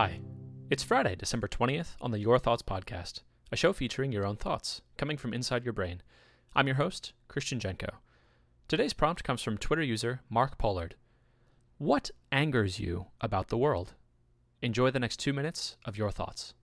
Hi, it's Friday, December 20th on the Your Thoughts podcast, a show featuring your own thoughts coming from inside your brain. I'm your host, Christian Jenko. Today's prompt comes from Twitter user Mark Pollard. What angers you about the world? Enjoy the next two minutes of your thoughts.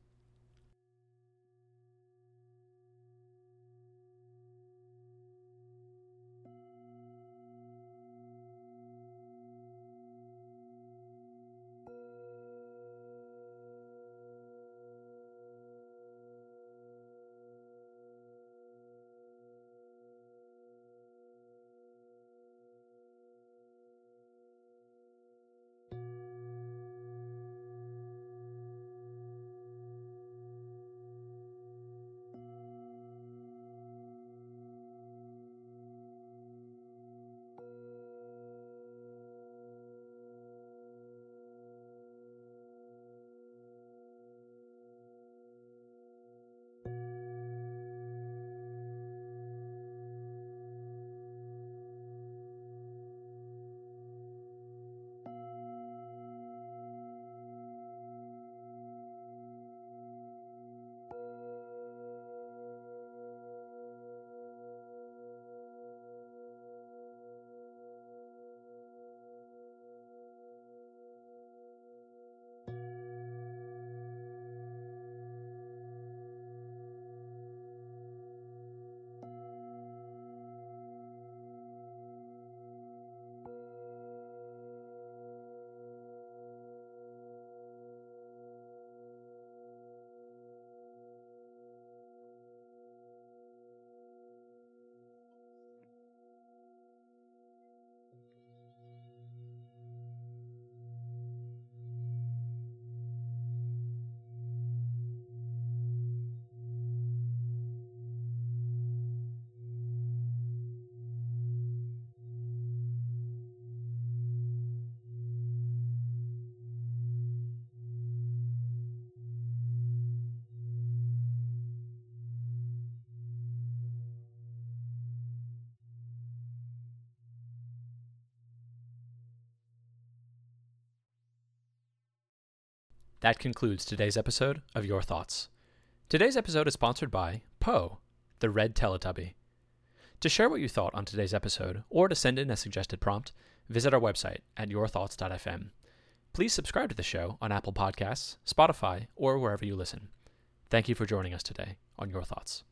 That concludes today's episode of Your Thoughts. Today's episode is sponsored by Po, the Red Teletubby. To share what you thought on today's episode or to send in a suggested prompt, visit our website at yourthoughts.fm. Please subscribe to the show on Apple Podcasts, Spotify, or wherever you listen. Thank you for joining us today on Your Thoughts.